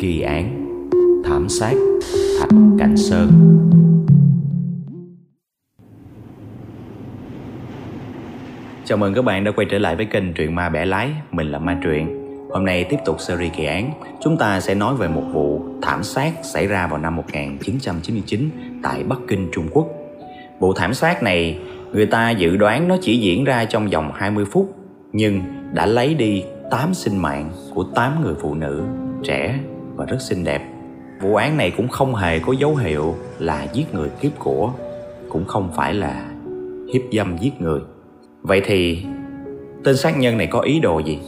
Kỳ án Thảm sát Thạch Cảnh Sơn. Chào mừng các bạn đã quay trở lại với kênh Truyện Ma Bẻ Lái Mình là Ma Truyện. Hôm nay tiếp tục series kỳ án. Chúng ta sẽ nói về một vụ thảm sát xảy ra vào năm 1999 tại Bắc Kinh, Trung Quốc. Vụ thảm sát này người ta dự đoán nó chỉ diễn ra trong vòng 20 phút Nhưng đã lấy đi 8 sinh mạng của 8 người phụ nữ trẻ và rất xinh đẹp. Vụ án này cũng không hề có dấu hiệu là giết người kiếp của, cũng không phải là hiếp dâm giết người. Vậy thì tên sát nhân này có ý đồ gì?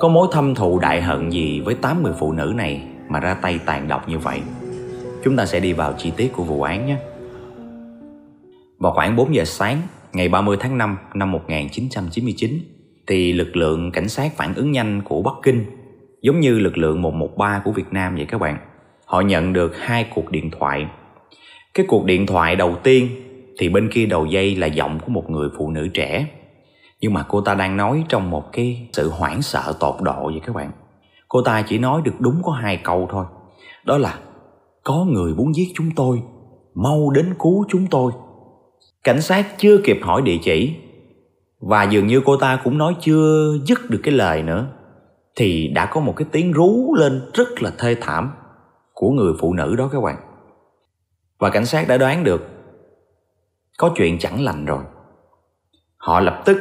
Có mối thâm thù đại hận gì với 80 phụ nữ này mà ra tay tàn độc như vậy? Chúng ta sẽ đi vào chi tiết của vụ án nhé. Vào khoảng 4 giờ sáng, ngày 30 tháng 5 năm 1999, thì lực lượng cảnh sát phản ứng nhanh của Bắc Kinh giống như lực lượng 113 của Việt Nam vậy các bạn. Họ nhận được hai cuộc điện thoại. Cái cuộc điện thoại đầu tiên thì bên kia đầu dây là giọng của một người phụ nữ trẻ. Nhưng mà cô ta đang nói trong một cái sự hoảng sợ tột độ vậy các bạn. Cô ta chỉ nói được đúng có hai câu thôi. Đó là có người muốn giết chúng tôi, mau đến cứu chúng tôi. Cảnh sát chưa kịp hỏi địa chỉ và dường như cô ta cũng nói chưa dứt được cái lời nữa thì đã có một cái tiếng rú lên rất là thê thảm của người phụ nữ đó các bạn. Và cảnh sát đã đoán được, có chuyện chẳng lành rồi. Họ lập tức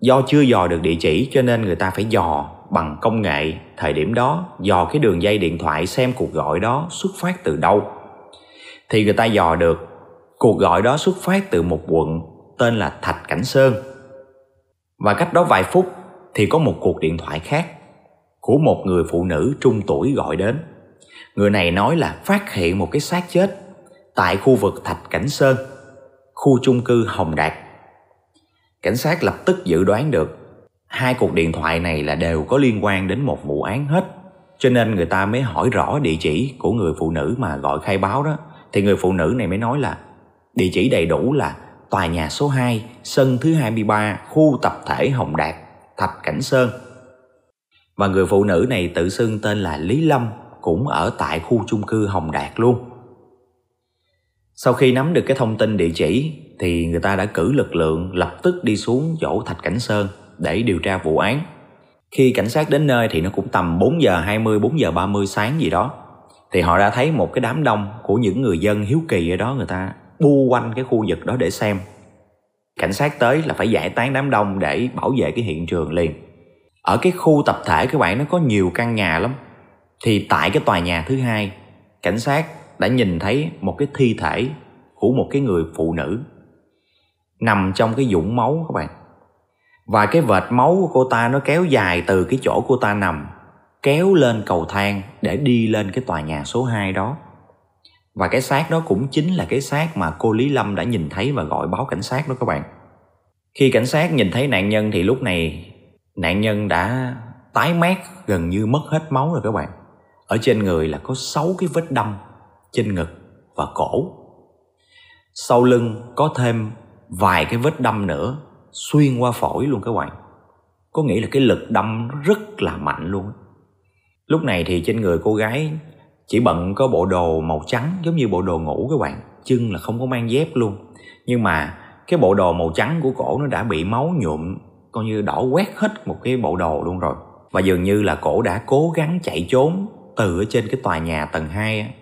do chưa dò được địa chỉ cho nên người ta phải dò bằng công nghệ thời điểm đó, dò cái đường dây điện thoại xem cuộc gọi đó xuất phát từ đâu. Thì người ta dò được, cuộc gọi đó xuất phát từ một quận tên là thạch cảnh sơn. Và cách đó vài phút thì có một cuộc điện thoại khác của một người phụ nữ trung tuổi gọi đến. Người này nói là phát hiện một cái xác chết tại khu vực Thạch Cảnh Sơn, khu chung cư Hồng Đạt. Cảnh sát lập tức dự đoán được hai cuộc điện thoại này là đều có liên quan đến một vụ án hết. Cho nên người ta mới hỏi rõ địa chỉ của người phụ nữ mà gọi khai báo đó. Thì người phụ nữ này mới nói là địa chỉ đầy đủ là tòa nhà số 2, sân thứ 23, khu tập thể Hồng Đạt, Thạch Cảnh Sơn. Và người phụ nữ này tự xưng tên là Lý Lâm, cũng ở tại khu chung cư Hồng Đạt luôn. Sau khi nắm được cái thông tin địa chỉ thì người ta đã cử lực lượng lập tức đi xuống chỗ Thạch Cảnh Sơn để điều tra vụ án. Khi cảnh sát đến nơi thì nó cũng tầm 4 giờ 20, 4 giờ 30 sáng gì đó. Thì họ đã thấy một cái đám đông của những người dân hiếu kỳ ở đó người ta bu quanh cái khu vực đó để xem cảnh sát tới là phải giải tán đám đông để bảo vệ cái hiện trường liền ở cái khu tập thể các bạn, nó có nhiều căn nhà lắm. Thì tại cái tòa nhà thứ hai, cảnh sát đã nhìn thấy một cái thi thể của một cái người phụ nữ nằm trong cái dũng máu các bạn. Và cái vệt máu của cô ta nó kéo dài từ cái chỗ cô ta nằm, kéo lên cầu thang để đi lên cái tòa nhà số 2 đó. Và cái xác đó cũng chính là cái xác mà cô Lý Lâm đã nhìn thấy và gọi báo cảnh sát đó các bạn. Khi cảnh sát nhìn thấy nạn nhân thì lúc này nạn nhân đã tái mét, gần như mất hết máu rồi các bạn. Ở trên người là có 6 cái vết đâm trên ngực và cổ. Sau lưng có thêm vài cái vết đâm nữa, xuyên qua phổi luôn các bạn. Có nghĩa là cái lực đâm rất là mạnh luôn. Lúc này thì trên người cô gái chỉ bận có bộ đồ màu trắng, giống như bộ đồ ngủ các bạn, chân là không có mang dép luôn nhưng mà cái bộ đồ màu trắng của cổ nó đã bị máu nhuộm coi như đỏ quét hết một cái bộ đồ luôn rồi. Và dường như là cổ đã cố gắng chạy trốn từ ở trên cái tòa nhà tầng 2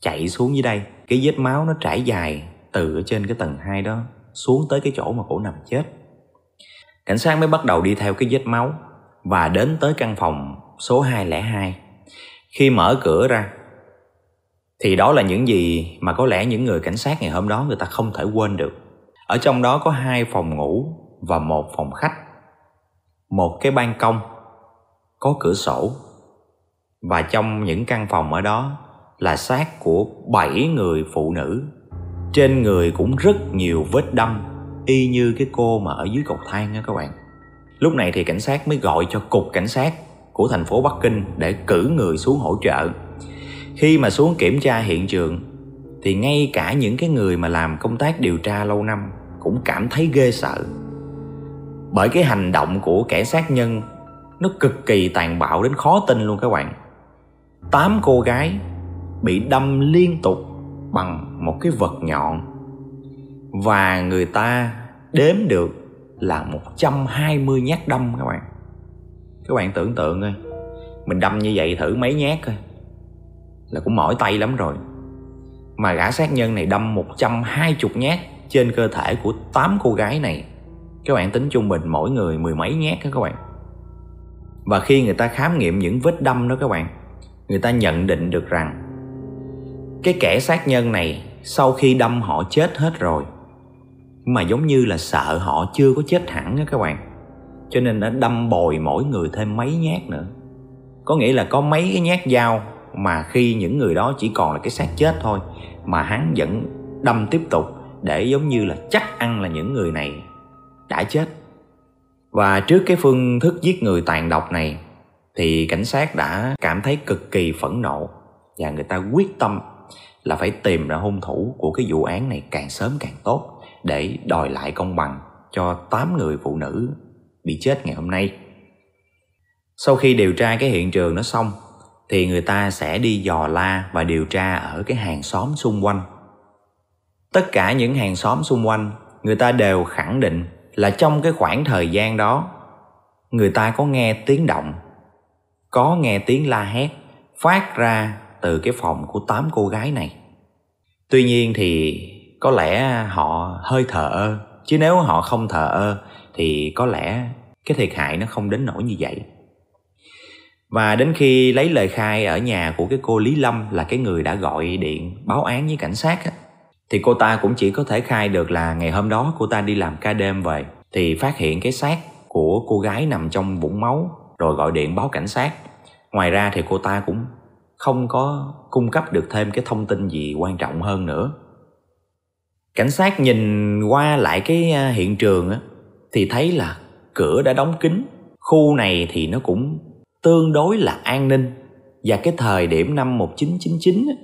chạy xuống dưới đây. Cái vết máu nó trải dài từ ở trên cái tầng 2 đó xuống tới cái chỗ mà cổ nằm chết. Cảnh sát mới bắt đầu đi theo cái vết máu và đến tới căn phòng số 202 khi mở cửa ra, thì đó là những gì mà có lẽ những người cảnh sát ngày hôm đó người ta không thể quên được. Ở trong đó có hai phòng ngủ và một phòng khách một cái ban công có cửa sổ. Và trong những căn phòng ở đó là xác của bảy người phụ nữ. Trên người cũng rất nhiều vết đâm, y như cái cô mà ở dưới cầu thang đó các bạn. Lúc này thì cảnh sát mới gọi cho cục cảnh sát của thành phố Bắc Kinh để cử người xuống hỗ trợ. Khi mà xuống kiểm tra hiện trường, thì ngay cả những cái người mà làm công tác điều tra lâu năm cũng cảm thấy ghê sợ bởi cái hành động của kẻ sát nhân, nó cực kỳ tàn bạo đến khó tin luôn các bạn. Tám cô gái bị đâm liên tục bằng một cái vật nhọn. Và người ta đếm được là 120 nhát đâm các bạn. Các bạn tưởng tượng coi mình đâm như vậy thử mấy nhát coi. Là cũng mỏi tay lắm rồi. Mà gã sát nhân này đâm 120 nhát trên cơ thể của 8 cô gái này các bạn tính trung bình mỗi người mười mấy nhát đó các bạn? Và khi người ta khám nghiệm những vết đâm đó các bạn, người ta nhận định được rằng cái kẻ sát nhân này sau khi đâm họ chết hết rồi, mà giống như là sợ họ chưa có chết hẳn đó các bạn. Cho nên đã đâm bồi mỗi người thêm mấy nhát nữa. Có nghĩa là có mấy cái nhát dao mà khi những người đó chỉ còn là cái xác chết thôi, mà hắn vẫn đâm tiếp tục để giống như là chắc ăn là những người này đã chết và trước cái phương thức giết người tàn độc này, thì cảnh sát đã cảm thấy cực kỳ phẫn nộ và người ta quyết tâm là phải tìm ra hung thủ của cái vụ án này càng sớm càng tốt để đòi lại công bằng cho 8 người phụ nữ bị chết ngày hôm nay. Sau khi điều tra cái hiện trường nó xong, thì người ta sẽ đi dò la và điều tra ở cái hàng xóm xung quanh. Tất cả những hàng xóm xung quanh, người ta đều khẳng định là trong cái khoảng thời gian đó người ta có nghe tiếng động có nghe tiếng la hét phát ra từ cái phòng của tám cô gái này. Tuy nhiên thì có lẽ họ hơi thờ ơ chứ nếu họ không thờ ơ thì có lẽ cái thiệt hại nó không đến nỗi như vậy. Và đến khi lấy lời khai ở nhà của cái cô Lý Lâm là cái người đã gọi điện báo án với cảnh sát á, thì cô ta cũng chỉ có thể khai được là ngày hôm đó cô ta đi làm ca đêm về thì phát hiện cái xác của cô gái nằm trong vũng máu rồi gọi điện báo cảnh sát. Ngoài ra thì cô ta cũng không có cung cấp được thêm cái thông tin gì quan trọng hơn nữa. Cảnh sát nhìn qua lại cái à, hiện trường á thì thấy là cửa đã đóng kín. Khu này thì nó cũng tương đối là an ninh. Và cái thời điểm năm 1999 á,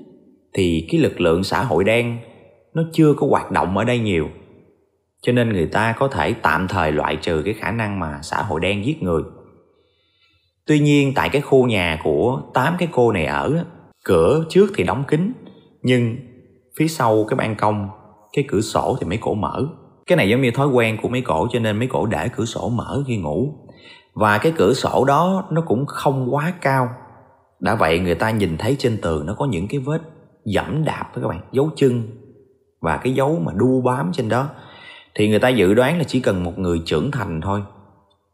thì cái lực lượng xã hội đen nó chưa có hoạt động ở đây nhiều. Cho nên người ta có thể tạm thời loại trừ cái khả năng mà xã hội đen giết người. Tuy nhiên, tại cái khu nhà của tám cái cô này ở, cửa trước thì đóng kín, nhưng phía sau cái ban công, cái cửa sổ thì mấy cổ mở. Cái này giống như thói quen của mấy cổ, cho nên mấy cổ để cửa sổ mở khi ngủ. Và cái cửa sổ đó nó cũng không quá cao. Đã vậy người ta nhìn thấy trên tường nó có những cái vết dẫm đạp đó các bạn, dấu chân và cái dấu mà đu bám trên đó, thì người ta dự đoán là chỉ cần một người trưởng thành thôi,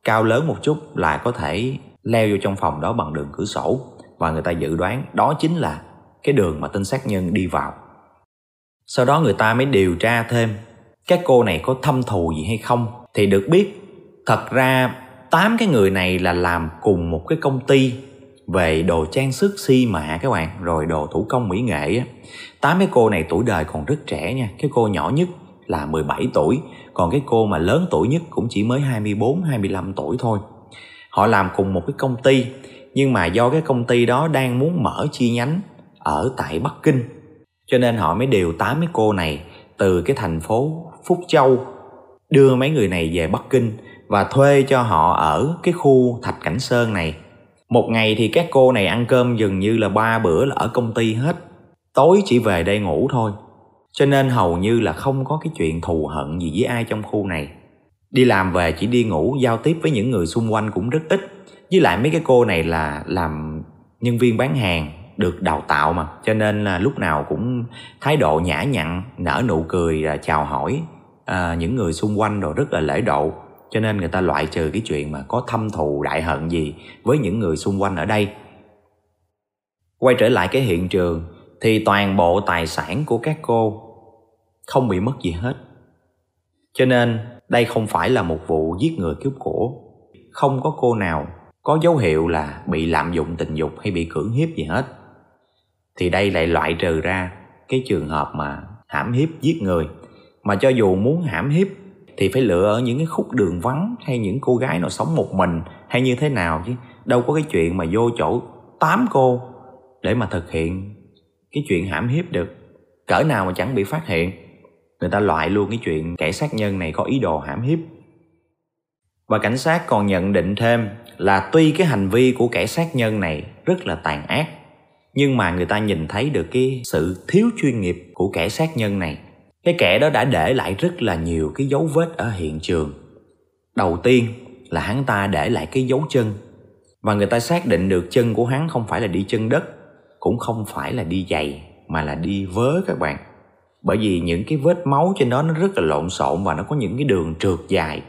cao lớn một chút là có thể leo vô trong phòng đó bằng đường cửa sổ. Và người ta dự đoán đó chính là cái đường mà tên sát nhân đi vào. Sau đó người ta mới điều tra thêm các cô này có thâm thù gì hay không. Thì được biết, thật ra tám cái người này là làm cùng một cái công ty về đồ trang sức si mạ các bạn, rồi đồ thủ công mỹ nghệ á tám cái cô này tuổi đời còn rất trẻ nha cái cô nhỏ nhất là 17 tuổi còn cái cô mà lớn tuổi nhất cũng chỉ mới 24 25 tuổi thôi họ làm cùng một cái công ty, nhưng mà do cái công ty đó đang muốn mở chi nhánh ở tại Bắc Kinh cho nên họ mới điều tám cái cô này từ cái thành phố Phúc Châu, đưa mấy người này về Bắc Kinh và thuê cho họ ở cái khu Thạch Cảnh Sơn này. Một ngày thì các cô này ăn cơm dường như là ba bữa là ở công ty hết. Tối chỉ về đây ngủ thôi. Cho nên hầu như là không có cái chuyện thù hận gì với ai trong khu này. Đi làm về chỉ đi ngủ giao tiếp với những người xung quanh cũng rất ít. Với lại mấy cái cô này là làm nhân viên bán hàng được đào tạo mà cho nên là lúc nào cũng thái độ nhã nhặn nở nụ cười chào hỏi à, những người xung quanh rồi rất là lễ độ cho nên người ta loại trừ cái chuyện mà có thâm thù đại hận gì với những người xung quanh ở đây quay trở lại cái hiện trường thì toàn bộ tài sản của các cô không bị mất gì hết. Cho nên, đây không phải là một vụ giết người cướp của. Không có cô nào có dấu hiệu là bị lạm dụng tình dục hay bị cưỡng hiếp gì hết. Thì đây lại loại trừ ra cái trường hợp mà hãm hiếp giết người. Mà cho dù muốn hãm hiếp thì phải lựa ở những cái khúc đường vắng hay những cô gái nào sống một mình hay như thế nào chứ. Đâu có cái chuyện mà vô chỗ tám cô để mà thực hiện cái chuyện hãm hiếp được, cỡ nào mà chẳng bị phát hiện, người ta loại luôn cái chuyện kẻ sát nhân này có ý đồ hãm hiếp. Và cảnh sát còn nhận định thêm là tuy cái hành vi của kẻ sát nhân này rất là tàn ác, nhưng mà người ta nhìn thấy được cái sự thiếu chuyên nghiệp của kẻ sát nhân này. Cái kẻ đó đã để lại rất là nhiều cái dấu vết ở hiện trường. Đầu tiên là hắn ta để lại cái dấu chân. Và người ta xác định được chân của hắn không phải là đi chân đất cũng không phải là đi giày, mà là đi vớ các bạn. Bởi vì những cái vết máu trên đó nó rất là lộn xộn và nó có những cái đường trượt dài.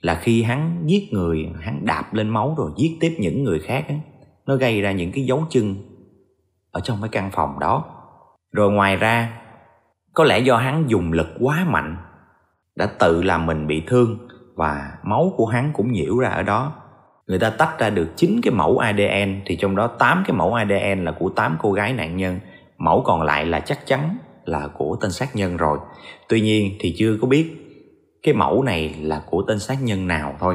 Là khi hắn giết người, hắn đạp lên máu rồi giết tiếp những người khác nó gây ra những cái dấu chân ở trong cái căn phòng đó. Rồi ngoài ra, có lẽ do hắn dùng lực quá mạnh, đã tự làm mình bị thương và máu của hắn cũng nhiễu ra ở đó người ta tách ra được 9 cái mẫu ADN thì trong đó 8 cái mẫu ADN là của 8 cô gái nạn nhân. Mẫu còn lại là chắc chắn là của tên sát nhân rồi. Tuy nhiên thì chưa có biết cái mẫu này là của tên sát nhân nào thôi.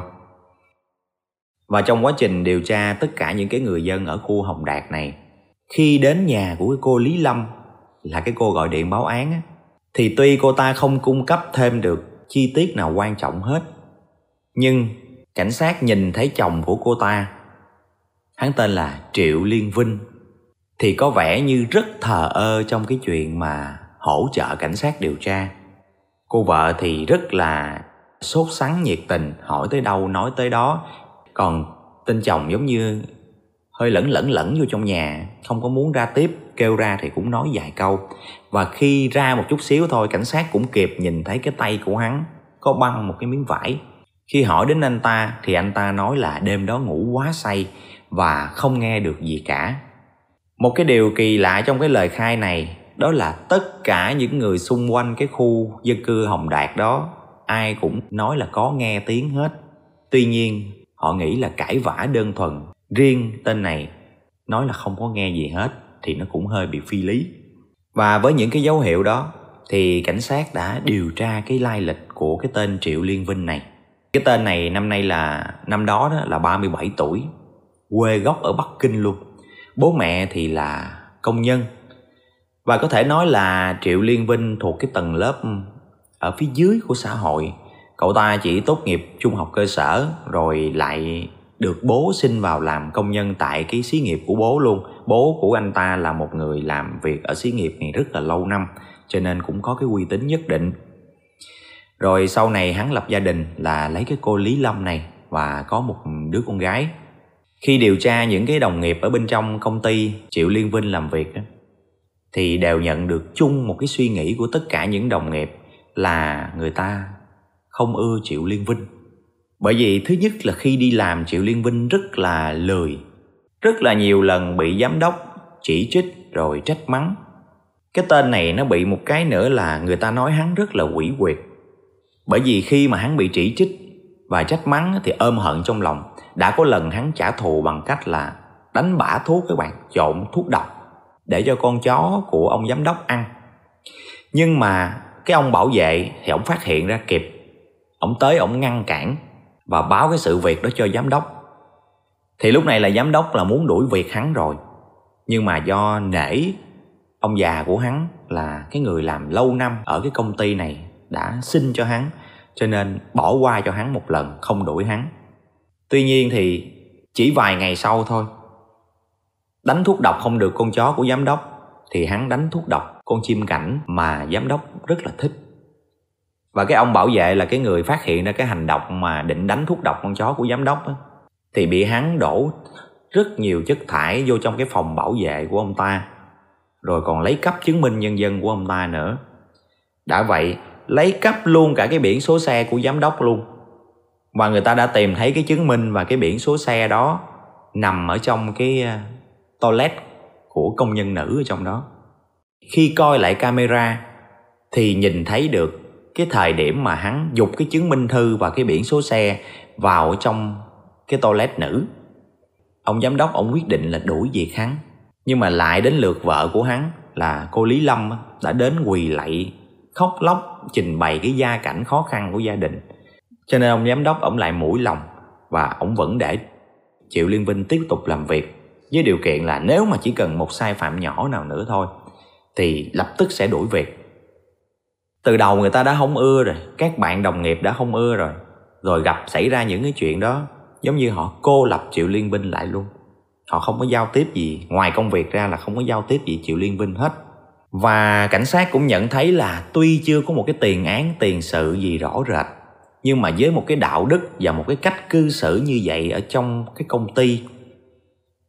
Và trong quá trình điều tra tất cả những cái người dân ở khu Hồng Đạt này khi đến nhà của cái cô Lý Lâm là cái cô gọi điện báo án á, thì tuy cô ta không cung cấp thêm được chi tiết nào quan trọng hết nhưng cảnh sát nhìn thấy chồng của cô ta. Hắn tên là Triệu Liên Vinh. Thì có vẻ như rất thờ ơ trong cái chuyện mà hỗ trợ cảnh sát điều tra. Cô vợ thì rất là sốt sắng nhiệt tình, hỏi tới đâu nói tới đó. Còn tên chồng giống như hơi lẫn lẫn lẫn vô trong nhà, không có muốn ra tiếp, kêu ra thì cũng nói vài câu. Và khi ra một chút xíu thôi, cảnh sát cũng kịp nhìn thấy cái tay của hắn có băng một cái miếng vải khi hỏi đến anh ta thì anh ta nói là đêm đó ngủ quá say và không nghe được gì cả. Một cái điều kỳ lạ trong cái lời khai này đó là tất cả những người xung quanh cái khu dân cư Hồng Đạt đó, ai cũng nói là có nghe tiếng hết. Tuy nhiên, họ nghĩ là cãi vã đơn thuần. Riêng tên này nói là không có nghe gì hết thì nó cũng hơi bị phi lý. Và với những cái dấu hiệu đó thì cảnh sát đã điều tra cái lai lịch của cái tên Triệu Liên Vinh này cái tên này năm nay là năm đó, đó là 37 tuổi quê gốc ở Bắc Kinh luôn. Bố mẹ thì là công nhân. Và có thể nói là Triệu Liên Vinh thuộc cái tầng lớp ở phía dưới của xã hội. Cậu ta chỉ tốt nghiệp trung học cơ sở rồi lại được bố xin vào làm công nhân tại cái xí nghiệp của bố luôn. Bố của anh ta là một người làm việc ở xí nghiệp này rất là lâu năm cho nên cũng có cái uy tín nhất định rồi sau này hắn lập gia đình là lấy cái cô Lý Lâm này và có một đứa con gái khi điều tra những cái đồng nghiệp ở bên trong công ty Triệu Liên Vinh làm việc thì đều nhận được chung một cái suy nghĩ của tất cả những đồng nghiệp là người ta không ưa Triệu Liên Vinh. Bởi vì thứ nhất là khi đi làm Triệu Liên Vinh rất là lười, rất là nhiều lần bị giám đốc chỉ trích rồi trách mắng. Cái tên này nó bị một cái nữa là người ta nói hắn rất là quỷ quyệt. Bởi vì khi mà hắn bị chỉ trích và trách mắng thì ôm hận trong lòng. Đã có lần hắn trả thù bằng cách là đánh bả thuốc các bạn, trộn thuốc độc để cho con chó của ông giám đốc ăn. Nhưng mà cái ông bảo vệ thì ông phát hiện ra kịp ông tới ông ngăn cản và báo cái sự việc đó cho giám đốc thì lúc này là giám đốc là muốn đuổi việc hắn rồi nhưng mà do nể ông già của hắn là cái người làm lâu năm ở cái công ty này đã xin cho hắn cho nên bỏ qua cho hắn một lần không đuổi hắn. Tuy nhiên thì chỉ vài ngày sau thôi. Đánh thuốc độc không được con chó của giám đốc thì hắn đánh thuốc độc. Con chim cảnh mà giám đốc rất là thích. Và cái ông bảo vệ là cái người phát hiện ra cái hành động mà định đánh thuốc độc con chó của giám đốc á, thì bị hắn đổ rất nhiều chất thải vô trong cái phòng bảo vệ của ông ta. Rồi còn lấy cắp chứng minh nhân dân của ông ta nữa. Đã vậy lấy cắp luôn cả cái biển số xe của giám đốc luôn. Và người ta đã tìm thấy cái chứng minh và cái biển số xe đó nằm ở trong cái ờ, toilet của công nhân nữ ở trong đó. Khi coi lại camera thì nhìn thấy được cái thời điểm mà hắn dục cái chứng minh thư và cái biển số xe vào trong cái toilet nữ. Ông giám đốc, ông quyết định là đuổi việc hắn. Nhưng mà lại đến lượt vợ của hắn là cô lý lâm đã đến quỳ lạy khóc lóc, trình bày cái gia cảnh khó khăn của gia đình. Cho nên ông giám đốc ổng lại mũi lòng và ổng vẫn để triệu liên vinh tiếp tục làm việc, với điều kiện là nếu mà chỉ cần một sai phạm nhỏ nào nữa thôi, thì lập tức sẽ đuổi việc. Từ đầu người ta đã không ưa rồi, các bạn đồng nghiệp đã không ưa rồi rồi gặp xảy ra những cái chuyện đó, giống như họ cô lập triệu liên binh lại luôn. Họ không có giao tiếp gì, ngoài công việc ra là không có giao tiếp gì triệu liên vinh hết và cảnh sát cũng nhận thấy là tuy chưa có một cái tiền án, tiền sự gì rõ rệt, nhưng mà với một cái đạo đức và một cái cách cư xử như vậy ở trong cái công ty,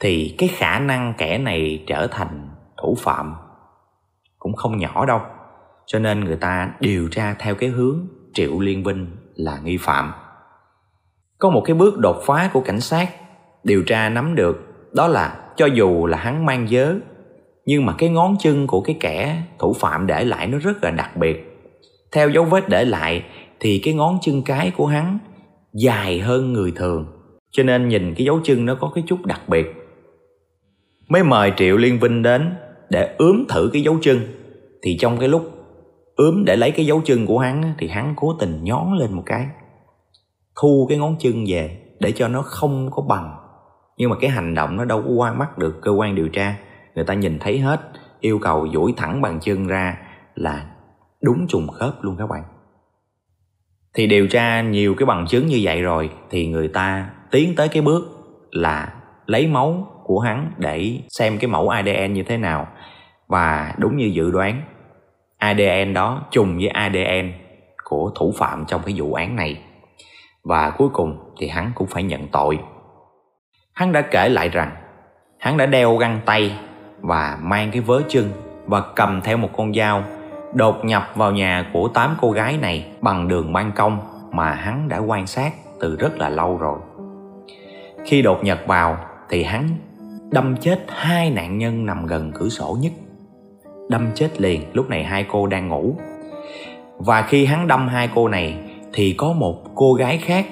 thì cái khả năng kẻ này trở thành thủ phạm cũng không nhỏ đâu. Cho nên người ta điều tra theo cái hướng triệu liên vinh là nghi phạm. Có một cái bước đột phá của cảnh sát điều tra nắm được, đó là cho dù là hắn mang giới nhưng mà cái ngón chân của cái kẻ thủ phạm để lại nó rất là đặc biệt. Theo dấu vết để lại thì cái ngón chân cái của hắn dài hơn người thường. Cho nên nhìn cái dấu chân nó có cái chút đặc biệt. Mới mời triệu liên vinh đến để ướm thử cái dấu chân. Thì trong cái lúc ướm để lấy cái dấu chân của hắn thì hắn cố tình nhón lên một cái. Thu cái ngón chân về để cho nó không có bằng. Nhưng mà cái hành động nó đâu có qua mắt được cơ quan điều tra người ta nhìn thấy hết, yêu cầu duỗi thẳng bàn chân ra là đúng trùng khớp luôn các bạn. Thì điều tra nhiều cái bằng chứng như vậy rồi thì người ta tiến tới cái bước là lấy máu của hắn để xem cái mẫu ADN như thế nào. Và đúng như dự đoán ADN đó trùng với ADN của thủ phạm trong cái vụ án này. Và cuối cùng thì hắn cũng phải nhận tội. Hắn đã kể lại rằng, hắn đã đeo găng tay và mang cái vớ chân và cầm theo một con dao, đột nhập vào nhà của tám cô gái này bằng đường ban công mà hắn đã quan sát từ rất là lâu rồi. Khi đột nhập vào thì hắn đâm chết hai nạn nhân nằm gần cửa sổ nhất. Đâm chết liền, lúc này hai cô đang ngủ. Và khi hắn đâm hai cô này thì có một cô gái khác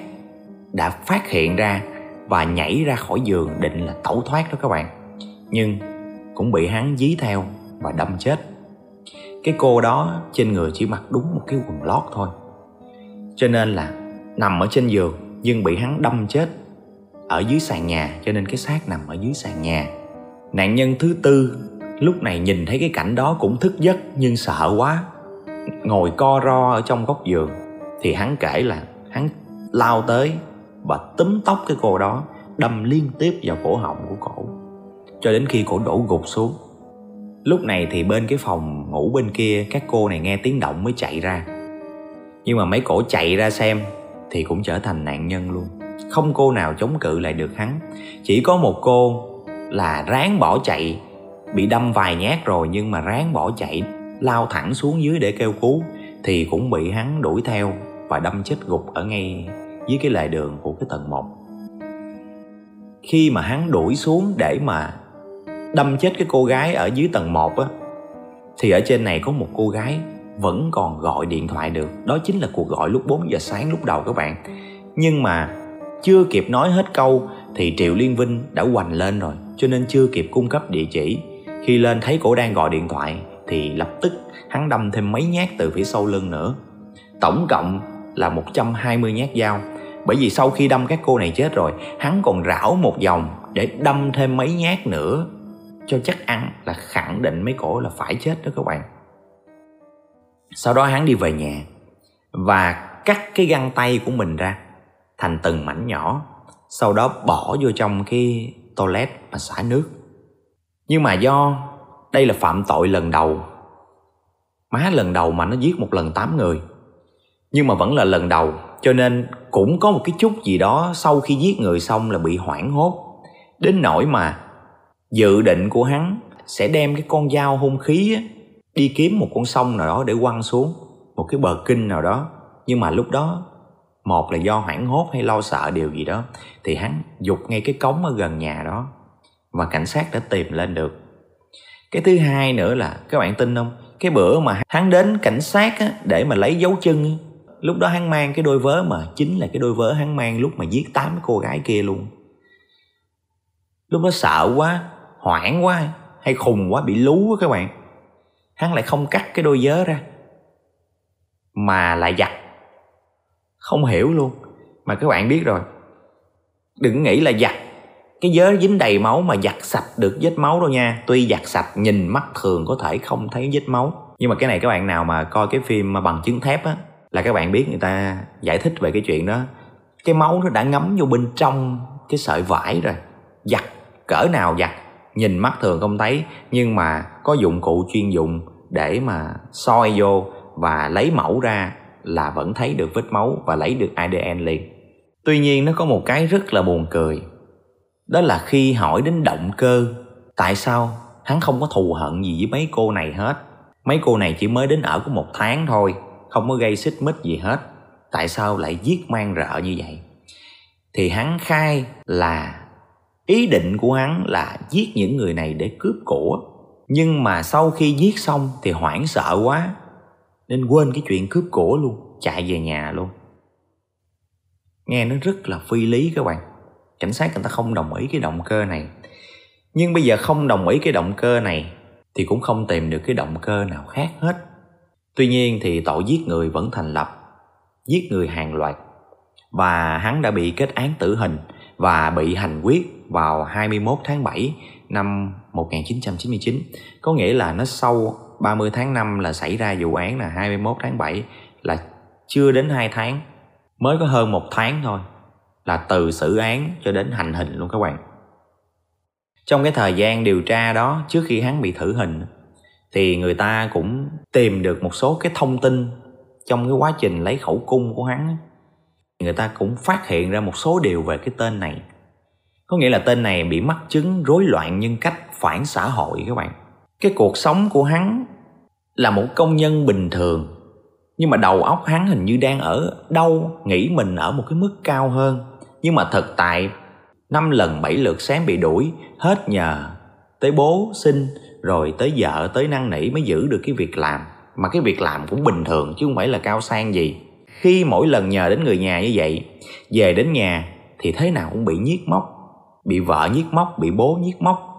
đã phát hiện ra và nhảy ra khỏi giường định là tẩu thoát đó các bạn. Nhưng cũng bị hắn dí theo và đâm chết. Cái cô đó trên người chỉ mặc đúng một cái quần lót thôi. Cho nên là nằm ở trên giường nhưng bị hắn đâm chết ở dưới sàn nhà, cho nên cái xác nằm ở dưới sàn nhà. Nạn nhân thứ tư lúc này nhìn thấy cái cảnh đó cũng thức giấc nhưng sợ quá. Ngồi co ro ở trong góc giường thì hắn kể là hắn lao tới và túm tóc cái cô đó, đâm liên tiếp vào cổ họng của cô cho đến khi cổ đổ gục xuống. Lúc này thì bên cái phòng ngủ bên kia, các cô này nghe tiếng động mới chạy ra. Nhưng mà mấy cổ chạy ra xem thì cũng trở thành nạn nhân luôn. Không cô nào chống cự lại được hắn. Chỉ có một cô là ráng bỏ chạy, bị đâm vài nhát rồi nhưng mà ráng bỏ chạy, lao thẳng xuống dưới để kêu cứu thì cũng bị hắn đuổi theo và đâm chết gục ở ngay dưới cái lề đường của cái tầng 1 khi mà hắn đuổi xuống để mà đâm chết cái cô gái ở dưới tầng 1 á, thì ở trên này có một cô gái vẫn còn gọi điện thoại được. Đó chính là cuộc gọi lúc 4 giờ sáng lúc đầu các bạn. Nhưng mà chưa kịp nói hết câu thì triệu liên vinh đã hoành lên rồi, cho nên chưa kịp cung cấp địa chỉ. Khi lên thấy cổ đang gọi điện thoại thì lập tức hắn đâm thêm mấy nhát từ phía sau lưng nữa. Tổng cộng là 120 nhát dao. Bởi vì sau khi đâm các cô này chết rồi, hắn còn rảo một vòng để đâm thêm mấy nhát nữa cho chắc ăn là khẳng định mấy cổ là phải chết đó các bạn. Sau đó hắn đi về nhà và cắt cái găng tay của mình ra thành từng mảnh nhỏ, sau đó bỏ vô trong cái toilet mà xả nước. Nhưng mà do đây là phạm tội lần đầu, má lần đầu mà nó giết một lần tám người, nhưng mà vẫn là lần đầu, cho nên cũng có một cái chút gì đó sau khi giết người xong là bị hoảng hốt. Đến nỗi mà dự định của hắn sẽ đem cái con dao hung khí á, đi kiếm một con sông nào đó để quăng xuống một cái bờ kinh nào đó. Nhưng mà lúc đó một là do hoảng hốt hay lo sợ điều gì đó thì hắn dục ngay cái cống ở gần nhà đó và cảnh sát đã tìm lên được. Cái thứ hai nữa là các bạn tin không? Cái bữa mà hắn đến cảnh sát á, để mà lấy dấu chân lúc đó hắn mang cái đôi vớ mà chính là cái đôi vớ hắn mang lúc mà giết tám cô gái kia luôn. Lúc đó sợ quá hoảng quá hay khùng quá, bị lú quá các bạn. Hắn lại không cắt cái đôi vớ ra, mà lại giặt. Không hiểu luôn, mà các bạn biết rồi. Đừng nghĩ là giặt. Cái vớ dính đầy máu mà giặt sạch được vết máu đâu nha. Tuy giặt sạch, nhìn mắt thường có thể không thấy vết máu. Nhưng mà cái này các bạn nào mà coi cái phim mà bằng chứng thép á, là các bạn biết người ta giải thích về cái chuyện đó. Cái máu nó đã ngấm vô bên trong cái sợi vải rồi. Giặt, cỡ nào giặt nhìn mắt thường không thấy nhưng mà có dụng cụ chuyên dụng để mà soi vô và lấy mẫu ra là vẫn thấy được vết máu và lấy được ADN liền. Tuy nhiên nó có một cái rất là buồn cười. Đó là khi hỏi đến động cơ, tại sao hắn không có thù hận gì với mấy cô này hết. Mấy cô này chỉ mới đến ở có một tháng thôi, không có gây xích mích gì hết. Tại sao lại giết mang rợ như vậy? Thì hắn khai là ý định của hắn là giết những người này để cướp của. Nhưng mà sau khi giết xong thì hoảng sợ quá, nên quên cái chuyện cướp của luôn, chạy về nhà luôn. Nghe nó rất là phi lý các bạn. Cảnh sát người ta không đồng ý cái động cơ này. Nhưng bây giờ không đồng ý cái động cơ này thì cũng không tìm được cái động cơ nào khác hết. Tuy nhiên thì tội giết người vẫn thành lập, giết người hàng loạt. Và hắn đã bị kết án tử hình và bị hành quyết vào 21 tháng 7 năm 1999 có nghĩa là nó sau 30 tháng 5 là xảy ra vụ án là 21 tháng 7 là chưa đến 2 tháng. Mới có hơn một tháng thôi là từ xử án cho đến hành hình luôn các bạn. Trong cái thời gian điều tra đó, trước khi hắn bị thử hình, thì người ta cũng tìm được một số cái thông tin trong cái quá trình lấy khẩu cung của hắn. Người ta cũng phát hiện ra một số điều về cái tên này có nghĩa là tên này bị mắc chứng rối loạn nhân cách phản xã hội các bạn. Cái cuộc sống của hắn là một công nhân bình thường, nhưng mà đầu óc hắn hình như đang ở đâu, nghĩ mình ở một cái mức cao hơn. Nhưng mà thực tại, năm lần bảy lượt sáng bị đuổi, hết nhờ tới bố xin rồi tới vợ, tới năn nỉ mới giữ được cái việc làm. Mà cái việc làm cũng bình thường chứ không phải là cao sang gì. Khi mỗi lần nhờ đến người nhà như vậy, về đến nhà thì thế nào cũng bị nhiếc móc bị vợ nhiếc móc, bị bố nhiếc móc.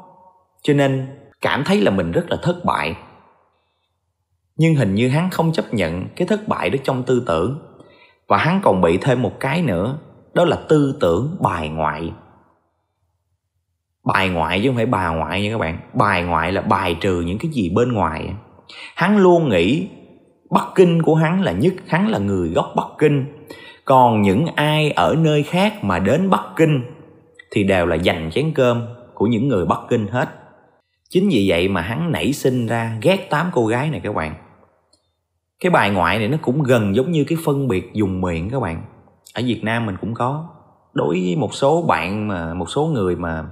Cho nên cảm thấy là mình rất là thất bại. Nhưng hình như hắn không chấp nhận cái thất bại đó trong tư tưởng. Và hắn còn bị thêm một cái nữa, đó là tư tưởng bài ngoại. Bài ngoại chứ không phải bà ngoại nha các bạn. Bài ngoại là bài trừ những cái gì bên ngoài. Hắn luôn nghĩ bắc kinh của hắn là nhất, hắn là người gốc bắc kinh. Còn những ai ở nơi khác mà đến bắc kinh thì đều là dành chén cơm của những người bắc kinh hết. Chính vì vậy mà hắn nảy sinh ra ghét tám cô gái này các bạn. Cái bài ngoại này nó cũng gần giống như cái phân biệt dùng miệng các bạn. Ở việt nam mình cũng có. Đối với một số bạn mà, một số người mà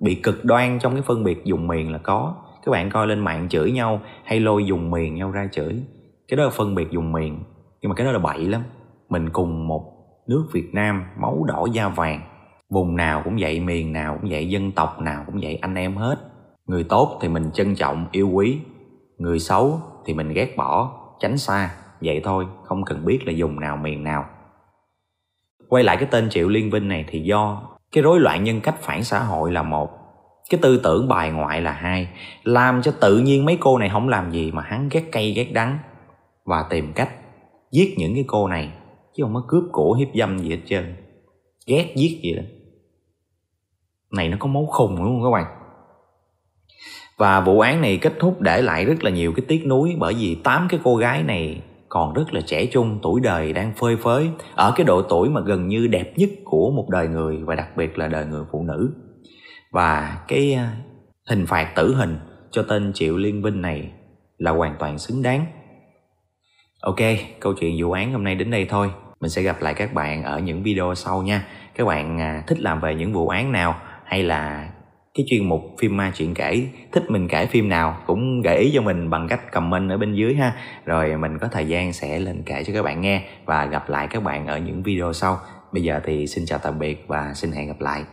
bị cực đoan trong cái phân biệt dùng miệng là có. Các bạn coi lên mạng chửi nhau hay lôi dùng miệng nhau ra chửi. Cái đó là phân biệt dùng miệng nhưng mà cái đó là bậy lắm. Mình cùng một nước việt nam máu đỏ da vàng vùng nào cũng vậy, miền nào cũng vậy, dân tộc nào cũng vậy, anh em hết. Người tốt thì mình trân trọng, yêu quý. Người xấu thì mình ghét bỏ, tránh xa. Vậy thôi, không cần biết là dùng nào, miền nào. Quay lại cái tên triệu liên vinh này thì do cái rối loạn nhân cách phản xã hội là một. Cái tư tưởng bài ngoại là hai. Làm cho tự nhiên mấy cô này không làm gì mà hắn ghét cay, ghét đắng. Và tìm cách giết những cái cô này, chứ không có cướp cổ hiếp dâm gì hết trơn. Ghét giết gì đó này, nó có máu khùng đúng không các bạn? Và vụ án này kết thúc để lại rất là nhiều cái tiếc nuối bởi vì tám cái cô gái này còn rất là trẻ trung, tuổi đời đang phơi phới ở cái độ tuổi mà gần như đẹp nhất của một đời người và đặc biệt là đời người phụ nữ. Và cái à, hình phạt tử hình cho tên triệu liên vinh này là hoàn toàn xứng đáng. Ok, câu chuyện vụ án hôm nay đến đây thôi. Mình sẽ gặp lại các bạn ở những video sau nha. Các bạn à, thích làm về những vụ án nào hay là cái chuyên mục phim ma chuyện kể, thích mình kể phim nào cũng gợi ý cho mình bằng cách comment ở bên dưới ha. Rồi mình có thời gian sẽ lên kể cho các bạn nghe và gặp lại các bạn ở những video sau. Bây giờ thì xin chào tạm biệt và xin hẹn gặp lại.